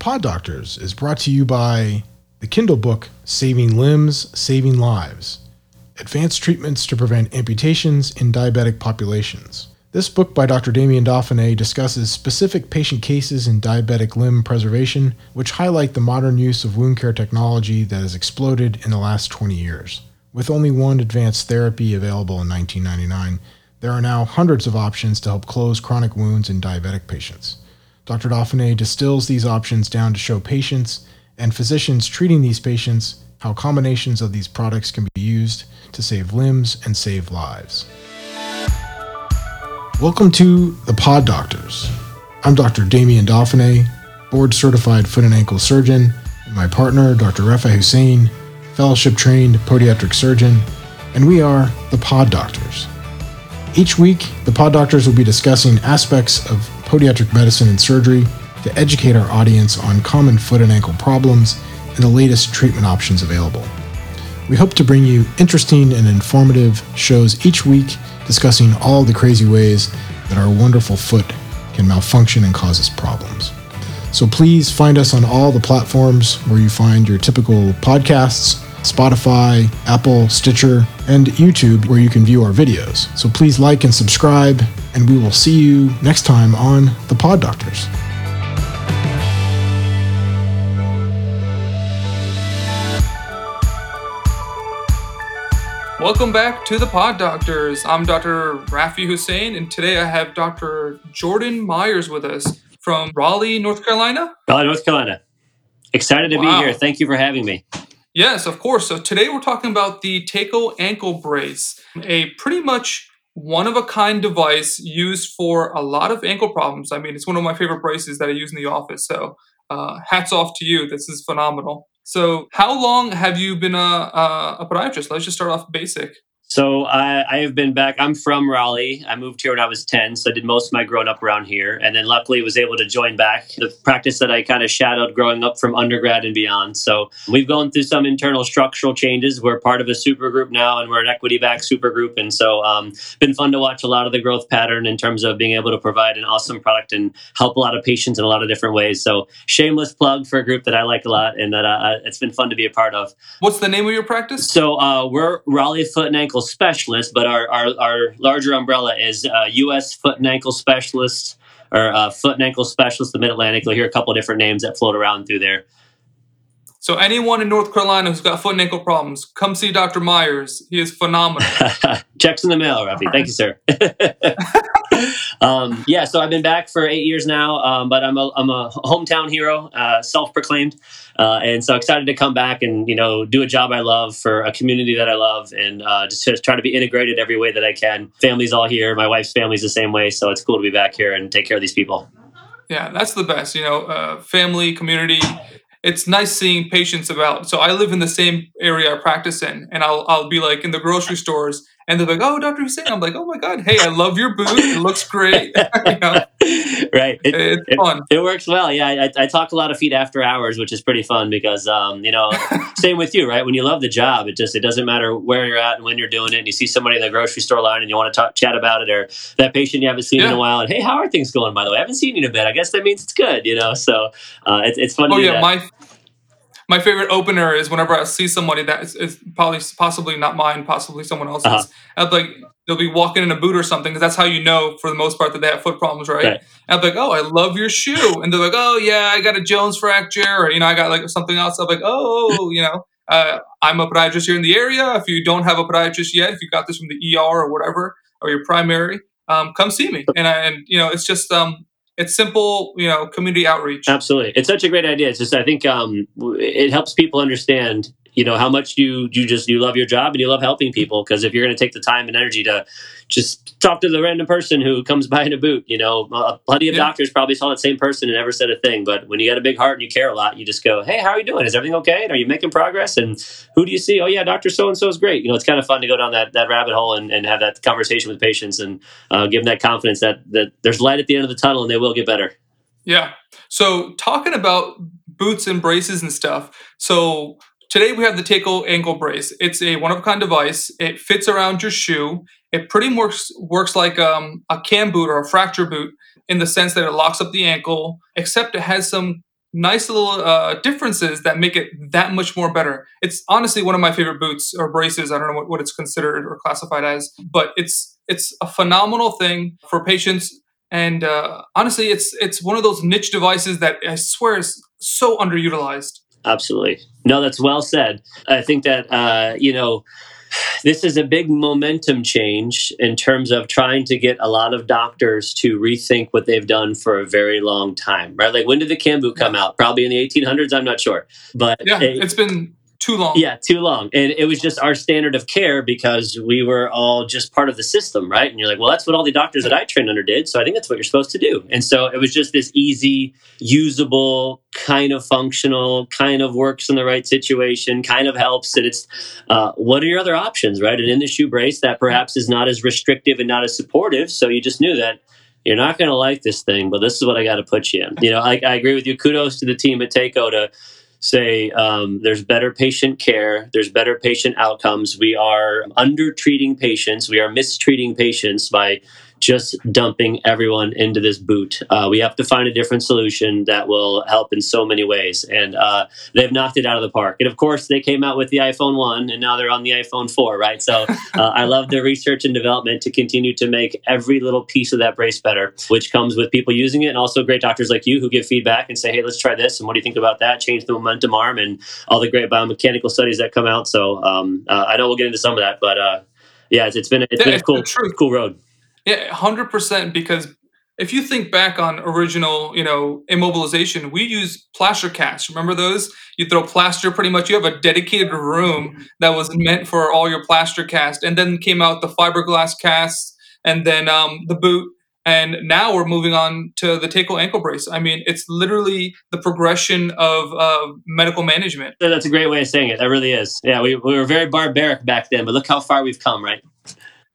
Pod Doctors is brought to you by the Kindle book Saving Limbs, Saving Lives Advanced Treatments to Prevent Amputations in Diabetic Populations. This book by Dr. Damien Dauphinee discusses specific patient cases in diabetic limb preservation, which highlight the modern use of wound care technology that has exploded in the last 20 years. With only one advanced therapy available in 1999, there are now hundreds of options to help close chronic wounds in diabetic patients. Dr. Dauphinee distills these options down to show patients and physicians treating these patients how combinations of these products can be used to save limbs and save lives. Welcome to the Pod Doctors. I'm Dr. Damien Dauphinee, board certified foot and ankle surgeon, and my partner, Dr. Raafae Hussain, fellowship trained podiatric surgeon, and we are the Pod Doctors. Each week, the Pod Doctors will be discussing aspects of podiatric medicine and surgery to educate our audience on common foot and ankle problems and the latest treatment options available. We hope to bring you interesting and informative shows each week discussing all the crazy ways that our wonderful foot can malfunction and cause us problems. So please find us on all the platforms where you find your typical podcasts Spotify, Apple, Stitcher, and YouTube, where you can view our videos. So please like and subscribe, and we will see you next time on The Pod Doctors. Welcome back to the Pod Doctors. I'm Dr. Raafae Hussain, and today I have Dr. Jordan Meyers with us from Raleigh, North Carolina. Raleigh, North Carolina. Excited to wow. be here. Thank you for having me. Yes, of course. So today we're talking about the TayCo ankle brace, a pretty much one of a kind device used for a lot of ankle problems. I mean, it's one of my favorite braces that I use in the office. So uh, hats off to you. This is phenomenal. So, how long have you been a, a, a podiatrist? Let's just start off basic. So I, I, have been back. I'm from Raleigh. I moved here when I was 10, so I did most of my growing up around here. And then luckily was able to join back the practice that I kind of shadowed growing up from undergrad and beyond. So we've gone through some internal structural changes. We're part of a super group now, and we're an equity back super group. And so um, been fun to watch a lot of the growth pattern in terms of being able to provide an awesome product and help a lot of patients in a lot of different ways. So shameless plug for a group that I like a lot and that uh, it's been fun to be a part of. What's the name of your practice? So uh, we're Raleigh Foot and Ankle specialist, but our, our, our larger umbrella is uh, U.S. Foot and Ankle Specialists or uh, Foot and Ankle Specialist, the Mid Atlantic. You'll hear a couple different names that float around through there. So anyone in North Carolina who's got foot and ankle problems, come see Dr. Meyers. He is phenomenal. Checks in the mail, Raafae. Thank you, sir. um, yeah, so I've been back for eight years now, um, but I'm a, I'm a hometown hero, uh, self-proclaimed, uh, and so excited to come back and you know do a job I love for a community that I love, and uh, just, just try to be integrated every way that I can. Family's all here. My wife's family's the same way, so it's cool to be back here and take care of these people. Yeah, that's the best. You know, uh, family, community it's nice seeing patients about. So I live in the same area I practice in, and I'll I'll be like in the grocery stores, and they're like, "Oh, Doctor Hussain," I'm like, "Oh my God, hey, I love your boot. It looks great." you? Right, it, it's it, fun. It works well. Yeah, I, I, talk a lot of feet after hours, which is pretty fun because um, you know, same with you, right? When you love the job, it just it doesn't matter where you're at and when you're doing it, and you see somebody in the grocery store line and you want to talk, chat about it, or that patient you haven't seen yeah. in a while, and hey, how are things going? By the way, I haven't seen you in a bit. I guess that means it's good, you know. So uh, it's it's fun. Oh yeah, that. my my favorite opener is whenever I see somebody that is, is probably possibly not mine, possibly someone else's. Uh-huh. I'd like they'll be walking in a boot or something because that's how you know for the most part that they have foot problems, right? right. I'm like, oh, I love your shoe, and they're like, oh yeah, I got a Jones fracture, or you know, I got like something else. I'm like, oh, you know, uh, I'm a podiatrist here in the area. If you don't have a podiatrist yet, if you got this from the ER or whatever, or your primary, um, come see me. And I, and you know, it's just um, it's simple, you know, community outreach. Absolutely, it's such a great idea. It's just I think um, it helps people understand you know how much you you just you love your job and you love helping people because if you're going to take the time and energy to just talk to the random person who comes by in a boot you know? Plenty of yeah. doctors probably saw that same person and never said a thing but when you got a big heart and you care a lot you just go hey how are you doing? Is everything okay? And are you making progress? And who do you see? Oh yeah dr so and so is great. You know it's kind of fun to go down that, that rabbit hole and, and have that conversation with patients and uh, give them that confidence that that there's light at the end of the tunnel and they will get better. Yeah. So talking about boots and braces and stuff so Today we have the TayCo ankle brace. It's a one of a kind device. It fits around your shoe. It pretty much works like um, a cam boot or a fracture boot in the sense that it locks up the ankle, except it has some nice little uh, differences that make it that much more better. It's honestly one of my favorite boots or braces. I don't know what, what it's considered or classified as, but it's it's a phenomenal thing for patients. And uh, honestly, it's it's one of those niche devices that I swear is so underutilized. Absolutely. No, that's well said. I think that uh, you know this is a big momentum change in terms of trying to get a lot of doctors to rethink what they've done for a very long time, right? Like when did the boot come out? Probably in the 1800s. I'm not sure, but yeah, it, it's been too long. Yeah, too long. And it was just our standard of care because we were all just part of the system, right? And you're like, well, that's what all the doctors that I trained under did. So I think that's what you're supposed to do. And so it was just this easy, usable, kind of functional, kind of works in the right situation, kind of helps. And it's uh, what are your other options, right? And in the shoe brace, that perhaps is not as restrictive and not as supportive. So you just knew that you're not going to like this thing, but this is what I got to put you in. You know, I, I agree with you. Kudos to the team at TayCo to say um, there's better patient care, there's better patient outcomes. We are under treating patients, we are mistreating patients by just dumping everyone into this boot. Uh, we have to find a different solution that will help in so many ways. And uh, they've knocked it out of the park. And of course, they came out with the iPhone 1 and now they're on the iPhone 4, right? So uh, I love their research and development to continue to make every little piece of that brace better, which comes with people using it and also great doctors like you who give feedback and say, hey, let's try this. And what do you think about that? Change the momentum arm and all the great biomechanical studies that come out. So um, uh, I know we'll get into some of that, but uh, yeah, it's, it's been, it's been a cool, cool road. Yeah, hundred percent. Because if you think back on original, you know, immobilization, we use plaster casts. Remember those? You throw plaster. Pretty much, you have a dedicated room that was meant for all your plaster cast, and then came out the fiberglass casts, and then um, the boot. And now we're moving on to the TayCo ankle brace. I mean, it's literally the progression of uh, medical management. That's a great way of saying it. That really is. Yeah, we, we were very barbaric back then, but look how far we've come, right?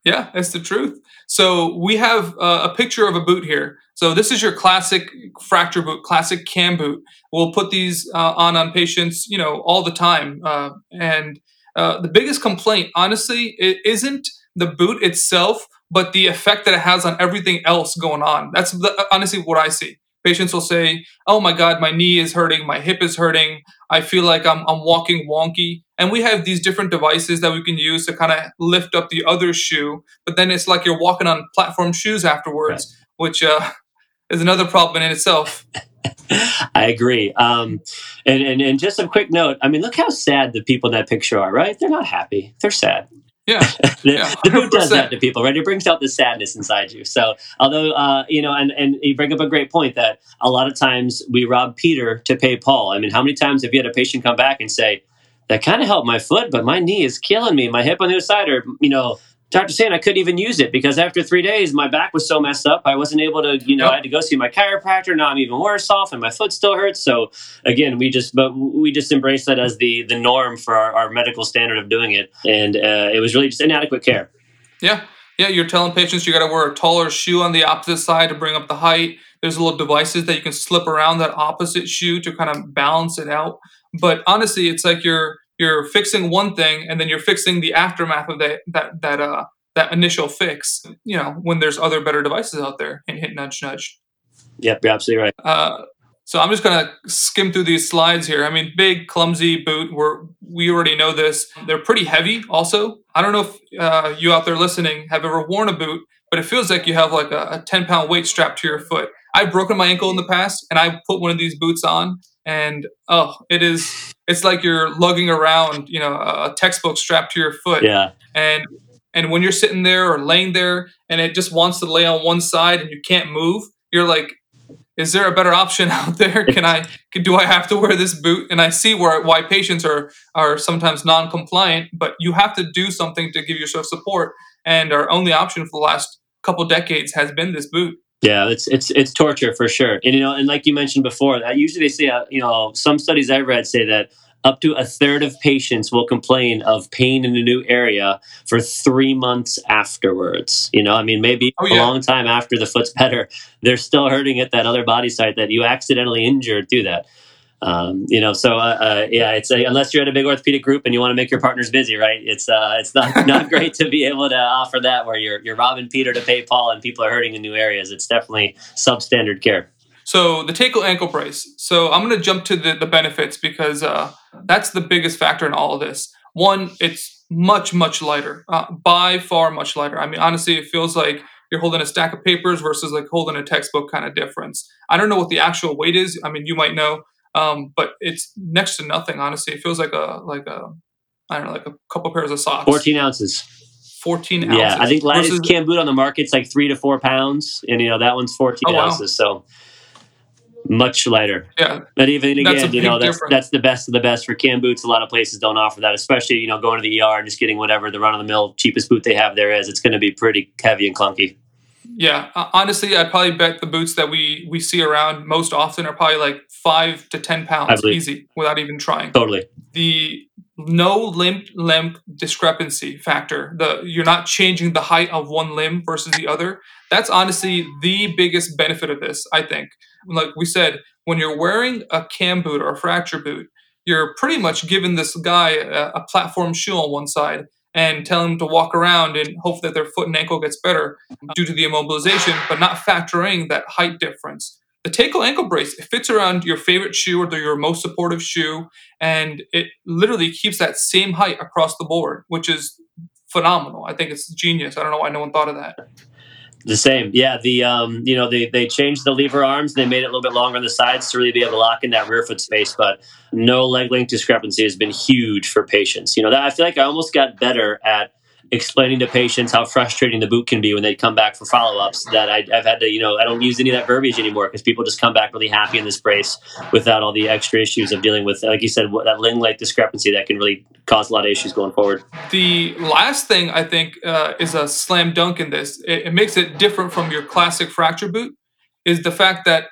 Yeah, that's the truth. So we have uh, a picture of a boot here. So this is your classic fracture boot, classic cam boot. We'll put these uh, on on patients, you know, all the time. Uh, and uh, the biggest complaint, honestly, it isn't the boot itself, but the effect that it has on everything else going on. That's the, honestly what I see. Patients will say, "Oh my God, my knee is hurting, my hip is hurting. I feel like I'm I'm walking wonky." And we have these different devices that we can use to kind of lift up the other shoe, but then it's like you're walking on platform shoes afterwards, right. which uh, is another problem in itself. I agree. Um, and, and and just a quick note. I mean, look how sad the people in that picture are. Right? They're not happy. They're sad. Yeah, the, yeah the boot does that to people, right? It brings out the sadness inside you. So, although uh, you know, and and you bring up a great point that a lot of times we rob Peter to pay Paul. I mean, how many times have you had a patient come back and say, "That kind of helped my foot, but my knee is killing me. My hip on the other side, or you know, Dr. Sand, I couldn't even use it because after three days, my back was so messed up. I wasn't able to, you know, yep. I had to go see my chiropractor. Now I'm even worse off, and my foot still hurts. So again, we just, but we just embrace that as the the norm for our, our medical standard of doing it, and uh, it was really just inadequate care. Yeah, yeah. You're telling patients you got to wear a taller shoe on the opposite side to bring up the height. There's little devices that you can slip around that opposite shoe to kind of balance it out. But honestly, it's like you're you're fixing one thing and then you're fixing the aftermath of that that that uh that initial fix you know when there's other better devices out there and hit nudge nudge. Yep you're absolutely right. Uh, so i'm just gonna skim through these slides here. I mean big clumsy boot. We're we already know this. They're pretty heavy also. I don't know if uh, you out there listening have ever worn a boot but it feels like you have like a, a 10 pound weight strapped to your foot. I've broken my ankle in the past and i put one of these boots on and oh it is it's like you're lugging around you know a textbook strapped to your foot. Yeah. And and when you're sitting there or laying there and it just wants to lay on one side and you can't move you're like is there a better option out there? Can i can, do i have to wear this boot? And i see where why patients are are sometimes non-compliant but you have to do something to give yourself support. And our only option for the last couple decades has been this boot yeah, it's it's it's torture for sure. And you know, and like you mentioned before, that usually they say, uh, you know, some studies I've read say that up to a third of patients will complain of pain in a new area for three months afterwards. You know, I mean, maybe oh, yeah. a long time after the foot's better, they're still hurting at that other body site that you accidentally injured through that. Um, you know, so uh, uh, yeah, it's a, unless you're at a big orthopedic group and you want to make your partners busy, right? It's uh, it's not not great to be able to offer that where you're you're robbing Peter to pay Paul and people are hurting in new areas. It's definitely substandard care. So the TayCo ankle brace. So I'm going to jump to the, the benefits because uh, that's the biggest factor in all of this. One, it's much much lighter, uh, by far much lighter. I mean, honestly, it feels like you're holding a stack of papers versus like holding a textbook kind of difference. I don't know what the actual weight is. I mean, you might know, um, but it's next to nothing. Honestly, it feels like a like a I don't know, like a couple pairs of socks. Fourteen ounces. 14 ounces. Yeah, I think lightest versus, cam boot on the market's like three to four pounds, and you know that one's 14 oh, ounces. So much lighter. Yeah. But even again, you know, that's difference. that's the best of the best for cam boots. A lot of places don't offer that, especially, you know, going to the ER and just getting whatever the run of the mill cheapest boot they have there is. It's going to be pretty heavy and clunky. Yeah, uh, honestly, I'd probably bet the boots that we we see around most often are probably like five to ten pounds easy without even trying. Totally. The no limb limb discrepancy factor. The you're not changing the height of one limb versus the other. That's honestly the biggest benefit of this. I think. Like we said, when you're wearing a cam boot or a fracture boot, you're pretty much giving this guy a, a platform shoe on one side and tell them to walk around and hope that their foot and ankle gets better due to the immobilization, but not factoring that height difference. The TayCo ankle brace it fits around your favorite shoe or your most supportive shoe, and it literally keeps that same height across the board, which is phenomenal. I think it's genius. I don't know why no one thought of that. The same, yeah. The um, you know, they they changed the lever arms. They made it a little bit longer on the sides to really be able to lock in that rear foot space. But no leg length discrepancy has been huge for patients. You know, that I feel like I almost got better at explaining to patients how frustrating the boot can be when they come back for follow-ups that I, have had to you know i don't use any of that verbiage anymore because people just come back really happy in this brace without all the extra issues of dealing with like you said that ling length discrepancy that can really cause a lot of issues going forward. The last thing i think uh, is a slam dunk in this. It, it makes it different from your classic fracture boot is the fact that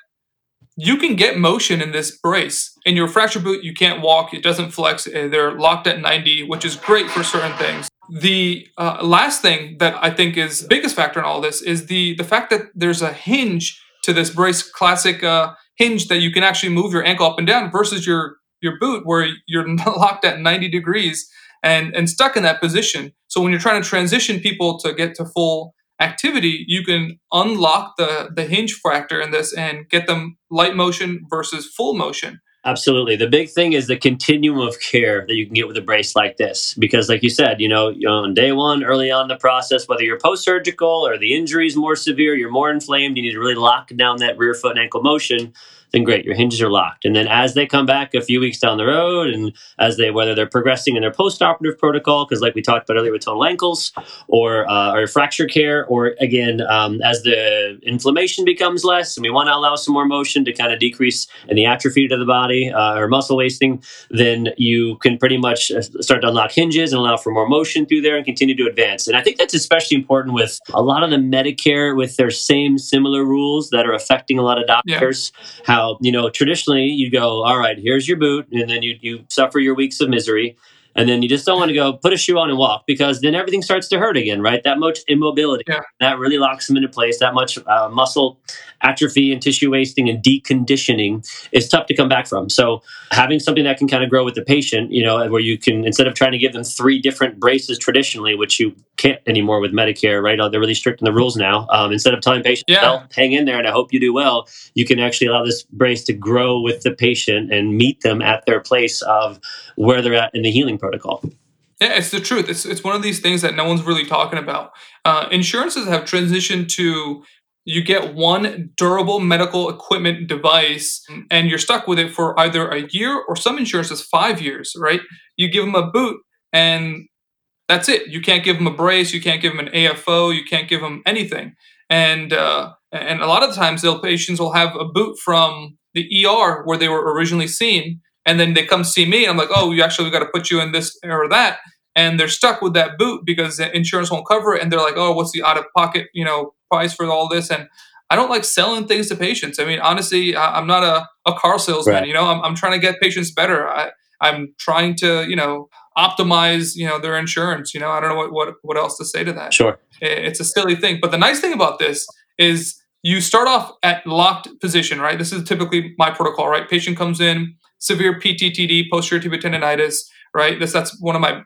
you can get motion in this brace. In your fracture boot, you can't walk, it doesn't flex. Uh, they're locked at 90, which is great for certain things. The uh, last thing that I think is biggest factor in all this is the the fact that there's a hinge to this brace classic uh, hinge that you can actually move your ankle up and down versus your your boot where you're locked at 90 degrees and and stuck in that position. So when you're trying to transition people to get to full activity, you can unlock the the hinge factor in this and get them light motion versus full motion. Absolutely. The big thing is the continuum of care that you can get with a brace like this. Because, like you said, you know, on day one, early on the process, whether you're post surgical or the injury is more severe, you're more inflamed, you need to really lock down that rear foot and ankle motion then great, your hinges are locked. And then as they come back a few weeks down the road, and as they whether they're progressing in their post-operative protocol, because like we talked about earlier with total ankles, or uh, or fracture care, or again um, as the inflammation becomes less, and we want to allow some more motion to kind of decrease in the atrophy to the body uh, or muscle wasting, then you can pretty much uh, start to unlock hinges and allow for more motion through there and continue to advance. And I think that's especially important with a lot of the Medicare with their same similar rules that are affecting a lot of doctors. Yeah. How you know traditionally you go all right here's your boot and then you you suffer your weeks of misery and then you just don't want to go put a shoe on and walk because then everything starts to hurt again right? That much immobility yeah. that really locks them into place. That much uh, muscle atrophy and tissue wasting and deconditioning is tough to come back from. So having something that can kind of grow with the patient you know where you can instead of trying to give them three different braces traditionally which you can't anymore with medicare right? They're really strict in the rules now. Um, instead of telling patients yeah. well hang in there and i hope you do well you can actually allow this brace to grow with the patient and meet them at their place of where they're at in the healing protocol. Yeah, it's the truth. It's, it's one of these things that no one's really talking about. Uh, insurances have transitioned to you get one durable medical equipment device and you're stuck with it for either a year or some insurances five years, right? You give them a boot and that's it. You can't give them a brace, you can't give them an AFO, you can't give them anything. And uh, and a lot of times, the patients will have a boot from the ER where they were originally seen, and then they come see me and i'm like oh you actually got to put you in this or that. And they're stuck with that boot because the insurance won't cover it and they're like oh what's the out of pocket you know price for all this? And i don't like selling things to patients. I mean honestly I, am not a, a car salesman right. you know? I'm, I'm trying to get patients better. I, i'm trying to you know optimize you know their insurance you know? I don't know what what, what else to say to that. Sure. It's a silly thing. But the nice thing about this is you start off at locked position right? This is typically my protocol right? Patient comes in severe PTTD, posterior tibial tendonitis, right? That's that's one of my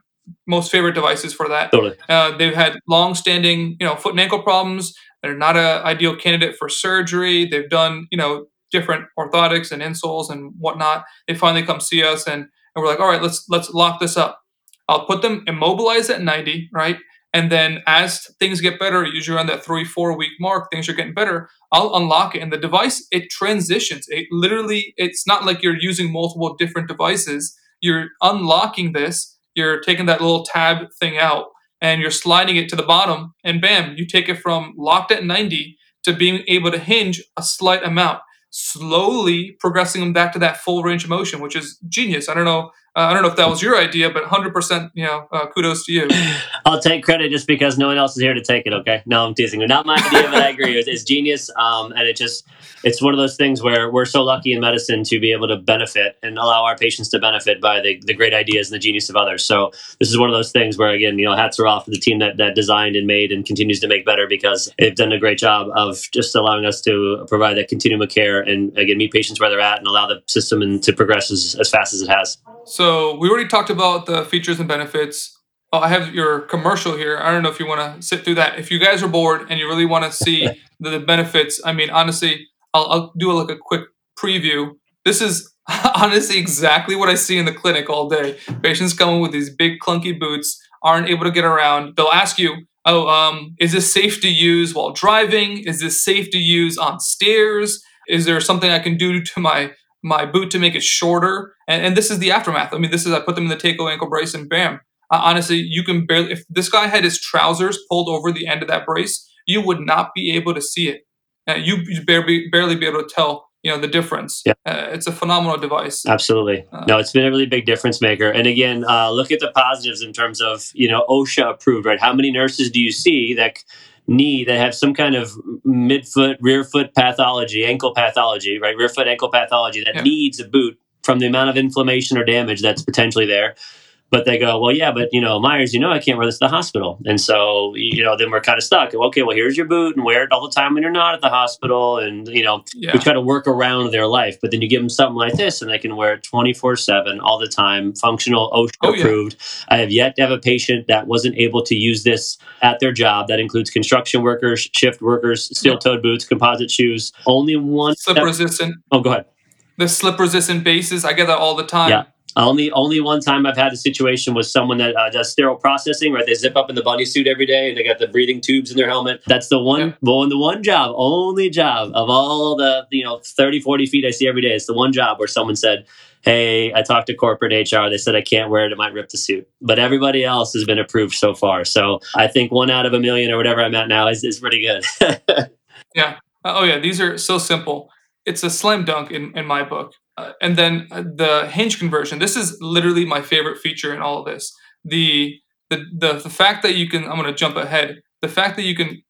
most favorite devices for that. Totally. Uh, they've had long-standing, you know, foot and ankle problems. They're not an ideal candidate for surgery. They've done, you know, different orthotics and insoles and whatnot. They finally come see us and, and we're like, all right, let's let's lock this up. I'll put them immobilized at 90, right? And then as things get better, usually around that three, four week mark, things are getting better. I'll unlock it. And the device, it transitions. It literally, it's not like you're using multiple different devices. You're unlocking this, you're taking that little tab thing out, and you're sliding it to the bottom, and bam, you take it from locked at 90 to being able to hinge a slight amount, slowly progressing them back to that full range of motion, which is genius. I don't know uh, I don't know if that was your idea, but 100%, you know, uh, kudos to you. I'll take credit just because no one else is here to take it. Okay, no, I'm teasing. Not my idea, but I agree. It's, it's genius, um, and it just it's one of those things where we're so lucky in medicine to be able to benefit and allow our patients to benefit by the, the great ideas and the genius of others. So this is one of those things where again, you know, hats are off to the team that that designed and made and continues to make better because they've done a great job of just allowing us to provide that continuum of care and again meet patients where they're at and allow the system and to progress as, as fast as it has. So we already talked about the features and benefits. Oh, I have your commercial here. I don't know if you want to sit through that. If you guys are bored and you really want to see the, benefits, I mean, honestly, I'll, I'll do a, like a quick preview. This is honestly exactly what I see in the clinic all day. Patients coming with these big clunky boots, aren't able to get around. They'll ask you, "Oh, um, is this safe to use while driving? Is this safe to use on stairs? Is there something I can do to my my boot to make it shorter. And, and this is the aftermath. I mean, this is I put them in the TayCo ankle brace and bam. Uh, honestly, you can barely. If this guy had his trousers pulled over the end of that brace, you would not be able to see it. Uh, you you barely barely be able to tell you know the difference. Yeah. Uh, it's a phenomenal device. Absolutely. Uh, no, it's been a really big difference maker. And again, uh, look at the positives in terms of you know OSHA approved. Right? How many nurses do you see that knee that have some kind of midfoot, rear foot pathology, ankle pathology, right? Rear foot ankle pathology that yeah. needs a boot from the amount of inflammation or damage that's potentially there. But they go, well, yeah, but you know, Meyers, you know, I can't wear this to the hospital, and so you know, then we're kind of stuck. Okay, well, here's your boot, and wear it all the time when you're not at the hospital, and you know, yeah. we try to work around their life. But then you give them something like this, and they can wear it 24 seven all the time, functional, OSHA oh, approved. Yeah. I have yet to have a patient that wasn't able to use this at their job. That includes construction workers, shift workers, steel-toed boots, composite shoes. Only one slip step- resistant. Oh, go ahead. The slip resistant bases, I get that all the time. Yeah only only one time I've had a situation was someone that uh, does sterile processing, right? They zip up in the bunny suit every day and they got the breathing tubes in their helmet. That's the one, yeah. well, the one job, only job of all the, you know, 30, 40 feet I see every day. It's the one job where someone said, hey, I talked to corporate HR. They said I can't wear it. It might rip the suit. But everybody else has been approved so far. So I think one out of a million or whatever I'm at now is, is pretty good. yeah. Oh, yeah. These are so simple. It's a slam dunk in, in my book. Uh, and then uh, the hinge conversion. This is literally my favorite feature in all of this. The the the, the fact that you can I'm going to jump ahead. The fact that you can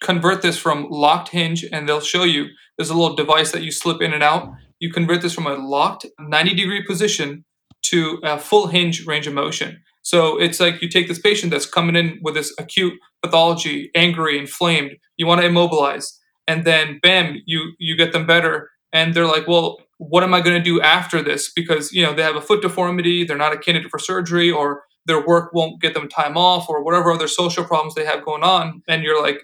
convert this from locked hinge and they'll show you there's a little device that you slip in and out. You convert this from a locked 90 degree position to a full hinge range of motion. So it's like you take this patient that's coming in with this acute pathology, angry, inflamed. You want to immobilize, and then bam, you you get them better, and they're like, well, what am I going to do after this? Because you know they have a foot deformity, they're not a candidate for surgery, or their work won't get them time off, or whatever other social problems they have going on. And you're like,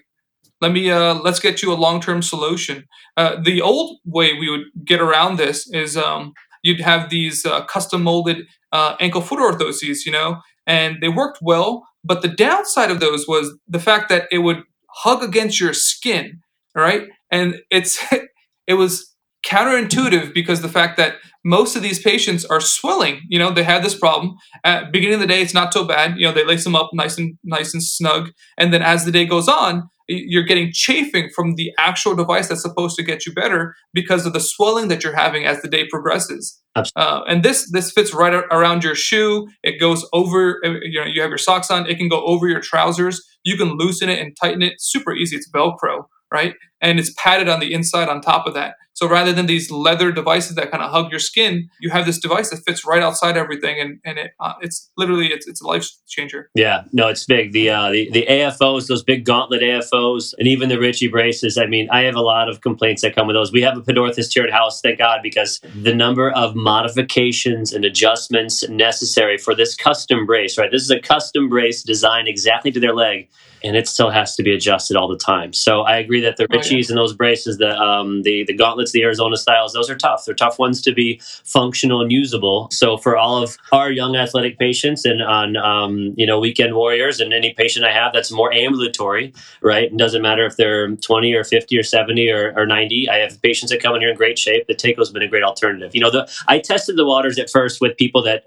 let me uh, let's get you a long-term solution. Uh, the old way we would get around this is um, you'd have these uh, custom molded uh, ankle foot orthoses, you know, and they worked well. But the downside of those was the fact that it would hug against your skin, right? And it's it was counterintuitive because the fact that most of these patients are swelling. You know they have this problem. At beginning of the day it's not so bad. You know they lace them up nice and nice and snug. And then as the day goes on you're getting chafing from the actual device that's supposed to get you better because of the swelling that you're having as the day progresses. Uh, and this this fits right around your shoe. It goes over uh, you know you have your socks on. It can go over your trousers. You can loosen it and tighten it. Super easy. It's velcro right and it's padded on the inside on top of that so rather than these leather devices that kind of hug your skin, you have this device that fits right outside everything, and and it uh, it's literally it's it's a life changer. Yeah, no, it's big. The uh, the the AFOs, those big gauntlet AFOs, and even the Ritchie braces. I mean, I have a lot of complaints that come with those. We have a podorthist here at house, thank God, because the number of modifications and adjustments necessary for this custom brace. Right, this is a custom brace designed exactly to their leg and it still has to be adjusted all the time. So I agree that the Ritchie And those braces, the um, the the gauntlets, the Arizona styles, those are tough. They're tough ones to be functional and usable. So for all of our young athletic patients and on um, you know weekend warriors and any patient I have that's more ambulatory, right? It doesn't matter if they're 20 or 50 or 70 or, or 90. I have patients that come in here in great shape. The TayCo's been a great alternative. You know, the I tested the waters at first with people that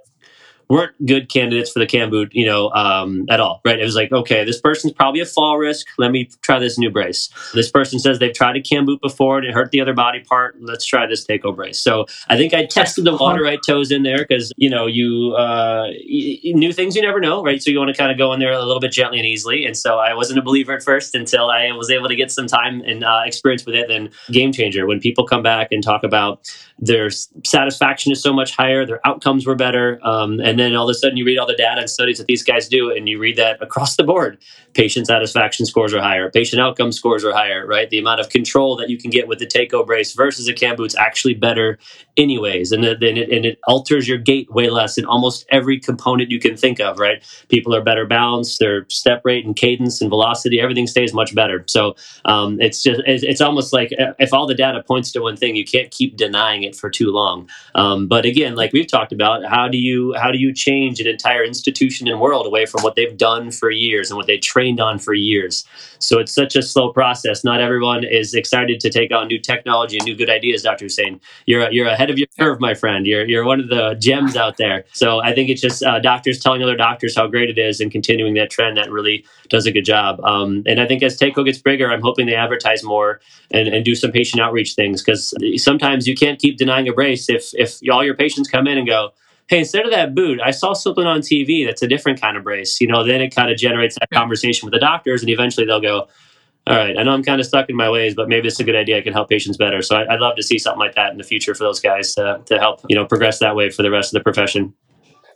weren't good candidates for the cam boot, you know, um, at all, right? It was like, okay, this person's probably a fall risk. Let me try this new brace. This person says they've tried a cam boot before and it hurt the other body part. Let's try this TayCo brace. So I think I tested the water right toes in there because, you know, you, uh, new things you never know, right? So you want to kind of go in there a little bit gently and easily. And so I wasn't a believer at first until I was able to get some time and uh, experience with it. Then game changer. When people come back and talk about their satisfaction is so much higher, their outcomes were better, um, and then all of a sudden you read all the data and studies that these guys do, and you read that across the board, patient satisfaction scores are higher, patient outcome scores are higher, right? The amount of control that you can get with the TayCo brace versus a cam boot's actually better, anyways, and then it, and it alters your gait way less in almost every component you can think of, right? People are better balanced, their step rate and cadence and velocity, everything stays much better. So um, it's just it's almost like uh, if all the data points to one thing, you can't keep denying it for too long. Um, but again, like we've talked about, how do you how do you change an entire institution and world away from what they've done for years and what they trained on for years? So it's such a slow process. Not everyone is excited to take on new technology and new good ideas. Dr. Hussain, you're you're ahead of your curve, my friend. You're you're one of the gems out there. So I think it's just uh, doctors telling other doctors how great it is and continuing that trend that really does a good job. Um, and I think as TayCo gets bigger, I'm hoping they advertise more and, and do some patient outreach things because sometimes you can't keep denying a brace if if all your patients come in and go, hey, instead of that boot, I saw something on TV that's a different kind of brace. You know, then it kind of generates that conversation with the doctors, and eventually they'll go, all right, I know I'm kind of stuck in my ways, but maybe it's a good idea. I can help patients better. So I, would love to see something like that in the future for those guys to, to help, you know, progress that way for the rest of the profession.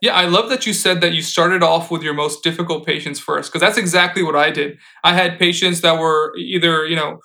Yeah, I love that you said that you started off with your most difficult patients first, because that's exactly what I did. I had patients that were either, you know,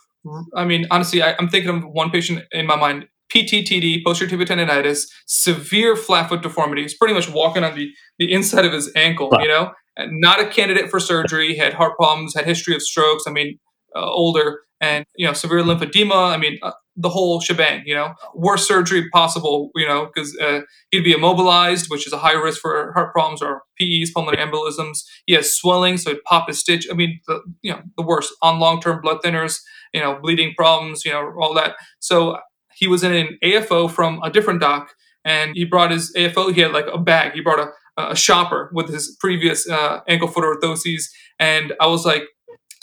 I mean, honestly, I, am thinking of one patient in my mind, PTTD, posterior tibial tendonitis, severe flat foot deformity. He's pretty much walking on the, the inside of his ankle, wow. you know, not a candidate for surgery, had heart problems, had history of strokes. I mean, uh, older and, you know, severe lymphedema. I mean, uh, the whole shebang, you know, worst surgery possible, you know, because uh, he'd be immobilized, which is a high risk for heart problems or PEs, pulmonary embolisms. He has swelling, so he'd pop his stitch. I mean, the, you know, the worst on long-term blood thinners, you know, bleeding problems, you know, all that. So he was in an AFO from a different doc, and he brought his AFO. He had like a bag. He brought a, a shopper with his previous uh, ankle foot orthoses, and I was like,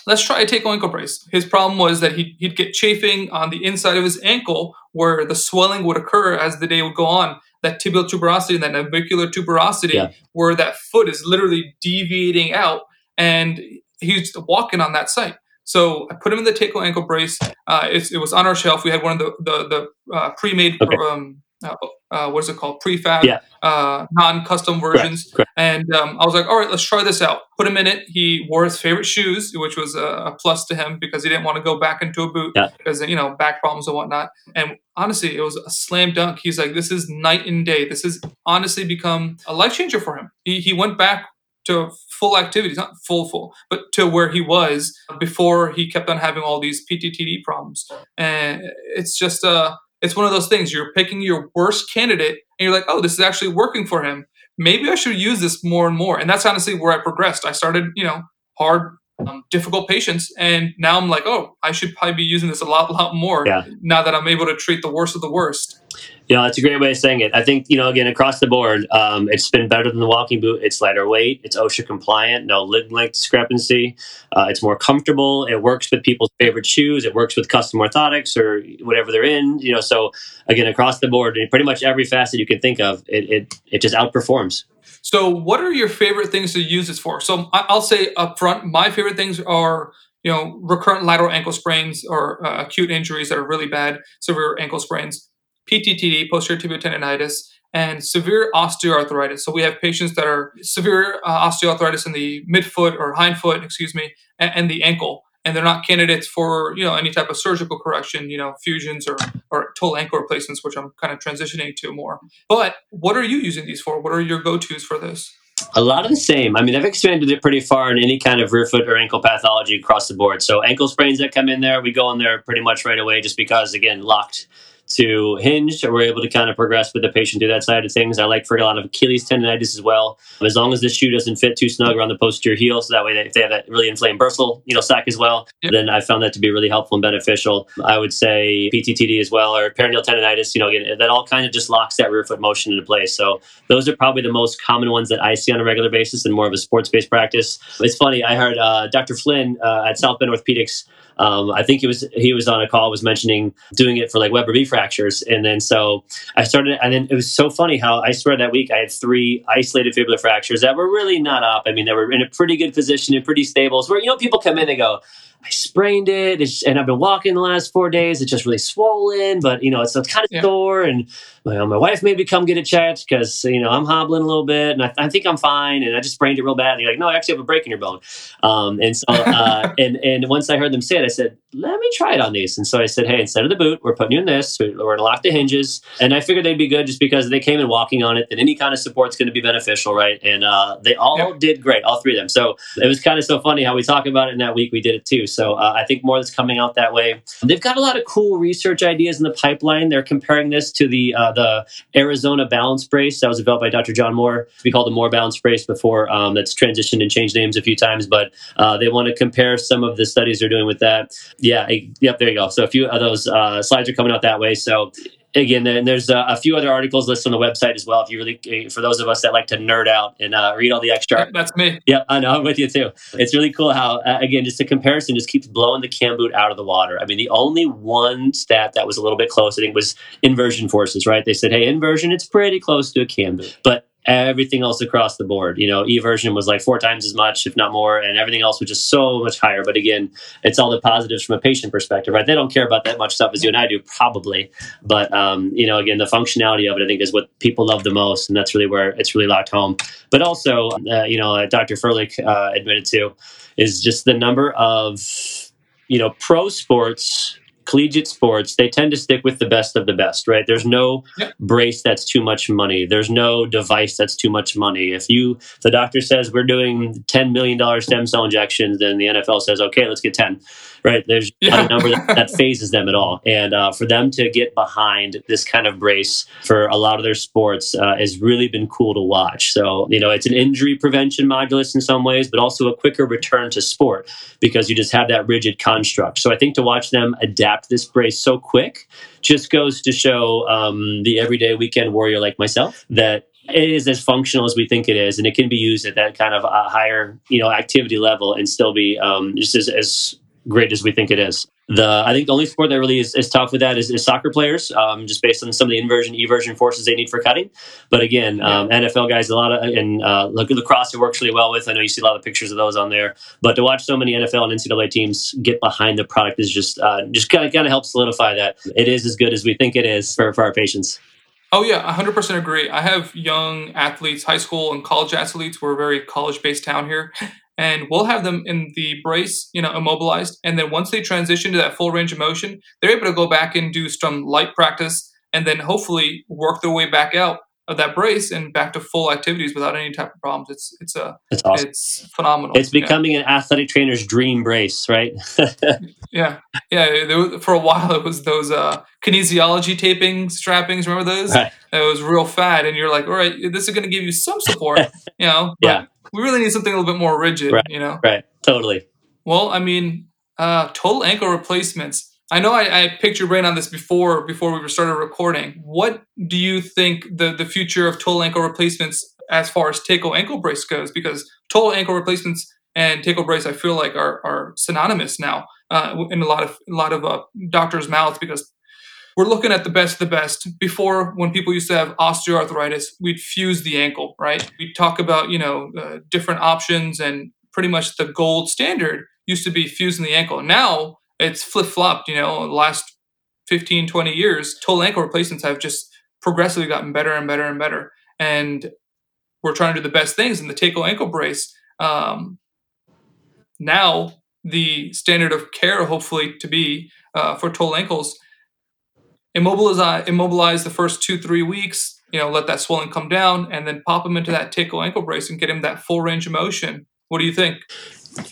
let's try a TayCo ankle brace. His problem was that he'd, he'd get chafing on the inside of his ankle where the swelling would occur as the day would go on. That tibial tuberosity and that navicular tuberosity, yeah. where that foot is literally deviating out, and he's walking on that site. So I put him in the TayCo ankle brace. Uh, it was on our shelf. We had one of the the, the uh, pre-made okay. um, uh, uh, what is it called prefab yeah. uh, non-custom versions correct, correct. and um, i was like all right let's try this out put him in it he wore his favorite shoes which was a, a plus to him because he didn't want to go back into a boot yeah. because you know back problems and whatnot and honestly it was a slam dunk he's like this is night and day this has honestly become a life changer for him he, he went back to full activities, not full full, but to where he was before he kept on having all these PTTD problems. And it's just uh it's one of those things you're picking your worst candidate and you're like, oh, this is actually working for him. Maybe I should use this more and more. And that's honestly where I progressed. I started, you know, hard, um, difficult patients, and now I'm like, oh, I should probably be using this a lot, lot more. Yeah. Now that I'm able to treat the worst of the worst. You know, that's a great way of saying it. I think, you know, again, across the board, um, it's been better than the walking boot. It's lighter weight. It's OSHA compliant. No leg length discrepancy. Uh, it's more comfortable. It works with people's favorite shoes. It works with custom orthotics or whatever they're in. You know, so again, across the board, in pretty much every facet you can think of, it it, it just outperforms. So, what are your favorite things to use this for? So, I'll say up front, my favorite things are you know recurrent lateral ankle sprains or uh, acute injuries that are really bad, severe ankle sprains PTTD, posterior tibial tendonitis, and severe osteoarthritis. So we have patients that are severe uh, osteoarthritis in the midfoot or hindfoot, excuse me, and, and, the ankle, and they're not candidates for you know any type of surgical correction, you know, fusions or or total ankle replacements, which I'm kind of transitioning to more. But what are you using these for? What are your go-tos for this? A lot of the same. I mean, I've expanded it pretty far in any kind of rear foot or ankle pathology across the board. So ankle sprains that come in there, we go in there pretty much right away, just because again, locked to hinge, we're able to kind of progress with the patient through that side of things. I like for a lot of Achilles tendonitis as well. As long as the shoe doesn't fit too snug around the posterior heel, so that way if they have that really inflamed bursal, you know, sac as well, yep. then I found that to be really helpful and beneficial. I would say PTTD as well, or peroneal tendonitis. You know, again, that all kind of just locks that rear foot motion into place. So those are probably the most common ones that I see on a regular basis in more of a sports based practice. It's funny. I heard uh, Dr. Flynn uh, at South Bend Orthopedics um, I think he was he was on a call was mentioning doing it for like Weber B fractures, and then so I started, and then it was so funny how I swear that week I had three isolated fibular fractures that were really not up. I mean, they were in a pretty good position and pretty stable. So where you know people come in, they go, I sprained it, and I've been walking the last four days. It's just really swollen, but you know, it's, it's kind of yeah. sore. And my, my wife made me come get it checked because you know I'm hobbling a little bit, and I, I, think I'm fine. And I just sprained it real bad. And you're like, no, I actually have a break in your bone. Um, and so, uh, and and once I heard them say it, I said, let me try it on these. And so I said, hey, instead of the boot, we're putting you in this. We're going to lock the hinges. And I figured they'd be good just because they came in walking on it. That any kind of support's going to be beneficial, right? And uh, they all yeah. did great, all three of them. So it was kind of so funny how we talk about it in that week. We did it too. So uh, I think more that's coming out that way. They've got a lot of cool research ideas in the pipeline. They're comparing this to the uh, the Arizona balance brace that was developed by Dr. John Moore. We called the Moore balance brace before. Um, that's transitioned and changed names a few times, but uh, they want to compare some of the studies they're doing with that. Yeah, yep, there you go. So a few of those uh, slides are coming out that way. So again, and there's a, a, few other articles listed on the website as well. If you really, for those of us that like to nerd out and uh, read all the extra, that's me. Yeah, I know. I'm with you too. It's really cool how, uh, again, just a comparison just keeps blowing the cam boot out of the water. I mean, the only one stat that was a little bit close, I think, was inversion forces. Right? They said, hey, inversion, it's pretty close to a cam boot, but everything else across the board. You know, eversion was like four times as much, if not more, and everything else was just so much higher. But again, it's all the positives from a patient perspective, right? They don't care about that much stuff as you and I do, probably. But um, you know, again, the functionality of it, I think, is what people love the most, and that's really where it's really locked home. But also, uh, you know, Dr. Furlick uh, admitted to is just the number of you know pro sports collegiate sports, they tend to stick with the best of the best, right? There's no yep. brace that's too much money. There's no device that's too much money. If you, the doctor says we're doing $10 million stem cell injections, then the NFL says, okay, let's get 10 right? There's yeah. a number that, that, fazes them at all. And uh, for them to get behind this kind of brace for a lot of their sports uh, has really been cool to watch. So, you know, it's an injury prevention modulus in some ways, but also a quicker return to sport because you just have that rigid construct. So I think to watch them adapt this brace so quick just goes to show um, the everyday weekend warrior like myself that it is as functional as we think it is, and it can be used at that kind of a higher, you know, activity level and still be um, just as, as great as we think it is. The I think the only sport that really is, is tough with that is, is soccer players, um, just based on some of the inversion, eversion forces they need for cutting. But again, yeah. um, NFL guys, a lot of and uh, lacrosse it works really well with. I know you see a lot of pictures of those on there. But to watch so many NFL and NCAA teams get behind the product is just uh, just kind of kind of helps solidify that it is as good as we think it is for, for our patients. Oh yeah, 100% agree. I have young athletes, high school and college athletes. We're a very college-based town here, and we'll have them in the brace, you know, immobilized. And then once they transition to that full range of motion, they're able to go back and do some light practice and then hopefully work their way back out of that brace and back to full activities without any type of problems. It's it's a it's, awesome. it's phenomenal. It's becoming yeah. an athletic trainer's dream brace, right? yeah, yeah. Was, for a while, it was those uh, kinesiology taping strappings. Remember those? Right. It was real fat, and you're like, all right, this is going to give you some support, you know. yeah we really need something a little bit more rigid, right, you know? Right. Totally. Well, I mean, uh, total ankle replacements. I know I, I picked your brain on this before before we started recording. What do you think the the future of total ankle replacements as far as TayCo ankle brace goes? Because total ankle replacements and TayCo brace, I feel like are are synonymous now uh, in a lot of a lot of uh, doctors' mouths because we're looking at the best of the best. Before, when people used to have osteoarthritis, we'd fuse the ankle, right? We'd talk about, you know, uh, different options, and pretty much the gold standard used to be fusing the ankle. Now it's flip flopped, you know, the last 15, 20 years, total ankle replacements have just progressively gotten better and better and better. And we're trying to do the best things in the TayCo ankle brace. Um, now, the standard of care, hopefully, to be uh, for total ankles immobilize immobilize the first two three weeks you know, let that swelling come down, and then pop him into that TayCo ankle brace and get him that full range of motion. What do you think?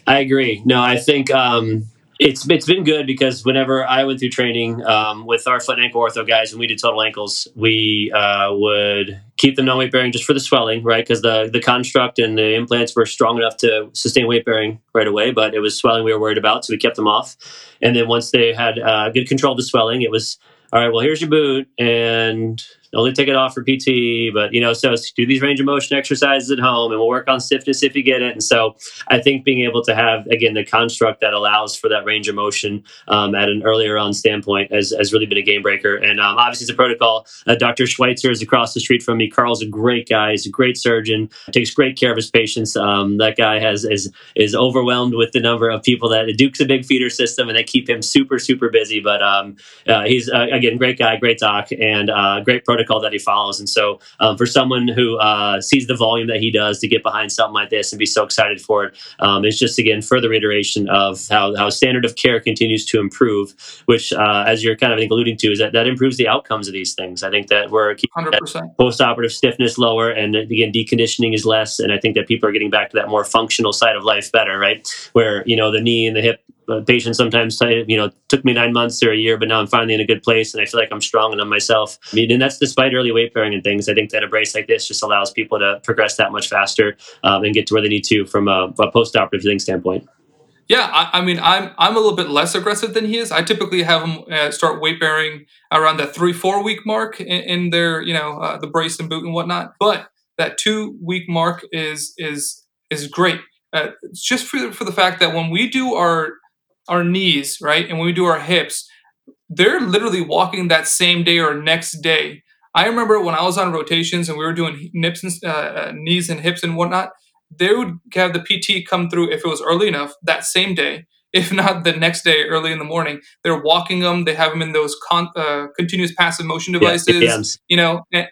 I agree. No, I think um, it's it's been good because whenever I went through training um, with our foot and ankle ortho guys, and we did total ankles, we uh, would keep them non weight bearing just for the swelling, right? Because the the construct and the implants were strong enough to sustain weight bearing right away, but it was swelling we were worried about, so we kept them off. And then once they had uh, good control of the swelling, it was all right. Well, here's your boot, and only take it off for PT, but you know, so do these range of motion exercises at home and we'll work on stiffness if you get it. And so I think being able to have, again, the construct that allows for that range of motion um, at an earlier on standpoint has, has really been a game breaker. And um, obviously, it's a protocol. Uh, Dr. Schweitzer is across the street from me. Karl's a great guy. He's a great surgeon, takes great care of his patients. Um, that guy has is, is overwhelmed with the number of people that Duke's a big feeder system and they keep him super, super busy. But um, uh, he's, uh, again, great guy, great doc, and uh, great protocol protocol that he follows. And so, um, for someone who uh, sees the volume that he does to get behind something like this and be so excited for it, um, it's just again further iteration of how, how standard of care continues to improve. Which, uh, as you're kind of think, alluding to, is that that improves the outcomes of these things. I think that we're keeping post-operative stiffness lower, and again, deconditioning is less. And I think that people are getting back to that more functional side of life better, right? Where you know the knee and the hip patients sometimes say, you know, took me nine months or a year, but now I'm finally in a good place and I feel like I'm strong enough myself. I mean, and that's despite early weight bearing and things. I think that a brace like this just allows people to progress that much faster um, and get to where they need to from a, a post-operative thing standpoint. Yeah, I, I, mean, I'm I'm a little bit less aggressive than he is. I typically have him uh, start weight bearing around that three four week mark in, in their you know uh, the brace and boot and whatnot. But that two week mark is is is great. Uh, just for for the fact that when we do our our knees, right? And when we do our hips, they're literally walking that same day or next day. I remember when I was on rotations and we were doing nips and uh, uh knees and hips and whatnot, they would have the PT come through if it was early enough that same day, if not the next day early in the morning. They're walking them. They have them in those con- uh, continuous passive motion devices. Yeah, you know, and,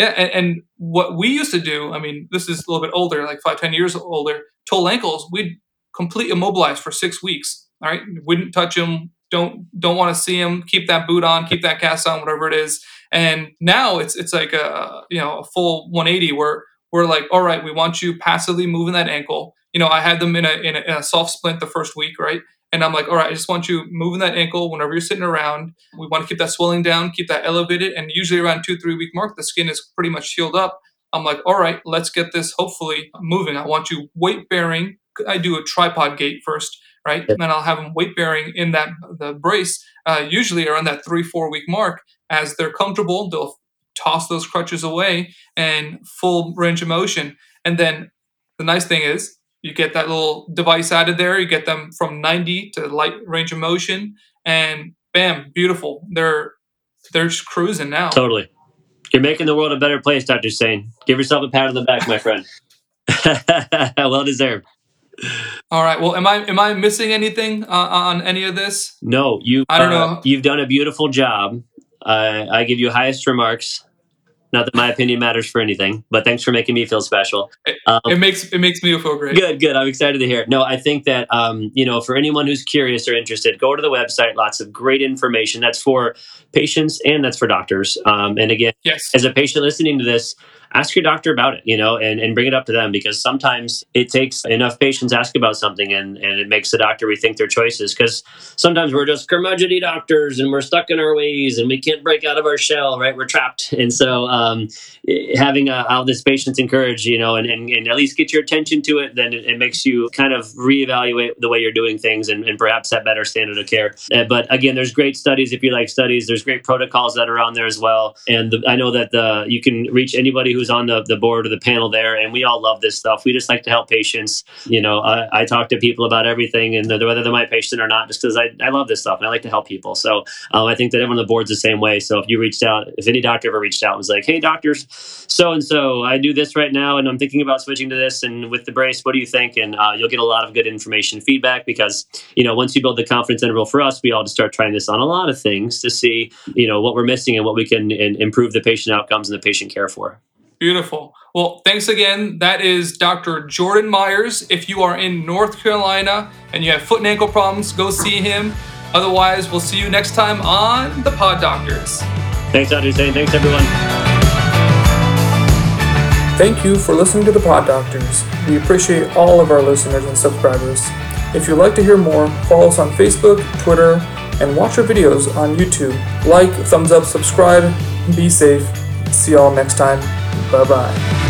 yeah, and, and, what we used to do, I mean, this is a little bit older, like five, ten years older. Total ankles, we'd complete immobilize for six weeks all right, wouldn't touch him. Don't don't want to see him. Keep that boot on. Keep that cast on. Whatever it is. And now it's it's like a you know a full 180 where we're like, all right, we want you passively moving that ankle. You know, I had them in a, in a, in a soft splint the first week, right? And I'm like, all right, I just want you moving that ankle whenever you're sitting around. We want to keep that swelling down, keep that elevated. And usually around two, three week mark, the skin is pretty much healed up. I'm like, all right, let's get this hopefully moving. I want you weight bearing. I do a tripod gait first right? Yep. And then I'll have them weight bearing in that the brace, uh, usually around that three four week mark. As they're comfortable, they'll toss those crutches away and full range of motion. And then the nice thing is you get that little device added there. You get them from 90 to light range of motion, and bam, beautiful. They're they're just cruising now. Totally. You're making the world a better place, Dr. Sane. Give yourself a pat on the back, my friend. well deserved. All right. Well, am I am I missing anything uh, on any of this? No, you. I don't know. You've done a beautiful job. Uh, I give you highest remarks. Not that my opinion matters for anything, but thanks for making me feel special. Um, it makes it makes me feel great. Good, good. I'm excited to hear it. No, I think that um, you know, for anyone who's curious or interested, go to the website. Lots of great information. That's for patients and that's for doctors. Um, and again, yes. as a patient listening to this, ask your doctor about it, you know, and, and bring it up to them because sometimes it takes enough patients ask about something and, and it makes the doctor rethink their choices because sometimes we're just curmudgeony doctors and we're stuck in our ways and we can't break out of our shell, right? We're trapped. And so um, having uh, all this patients encouraged, you know, and, and, and, at least get your attention to it, then it, it, makes you kind of reevaluate the way you're doing things and, and perhaps that better standard of care. Uh, but again, there's great studies if you like studies. There's great protocols that are on there as well. And the, I know that the, you can reach anybody who who's on the, the board or the panel there, and we all love this stuff. We just like to help patients. You know, I, I talk to people about everything and whether they're my patient or not, just because I, I love this stuff and I like to help people. So um, I think that everyone on the board's the same way. So if you reached out, if any doctor ever reached out and was like, hey, doctors, so and so, I do this right now and I'm thinking about switching to this and with the brace, what do you think? And uh, you'll get a lot of good information feedback because, you know, once you build the confidence interval for us, we all just start trying this on a lot of things to see, you know, what we're missing and what we can and improve the patient outcomes and the patient care for. Beautiful. Well, thanks again. That is Dr. Jordan Meyers. If you are in North Carolina and you have foot and ankle problems, go see him. Otherwise, we'll see you next time on The Pod Doctors. Thanks, Dr. Zane. Thanks, everyone. Thank you for listening to the Pod Doctors. We appreciate all of our listeners and subscribers. If you'd like to hear more, follow us on Facebook, Twitter, and watch our videos on YouTube. Like, thumbs up, subscribe, be safe. See y'all next time. 拜拜。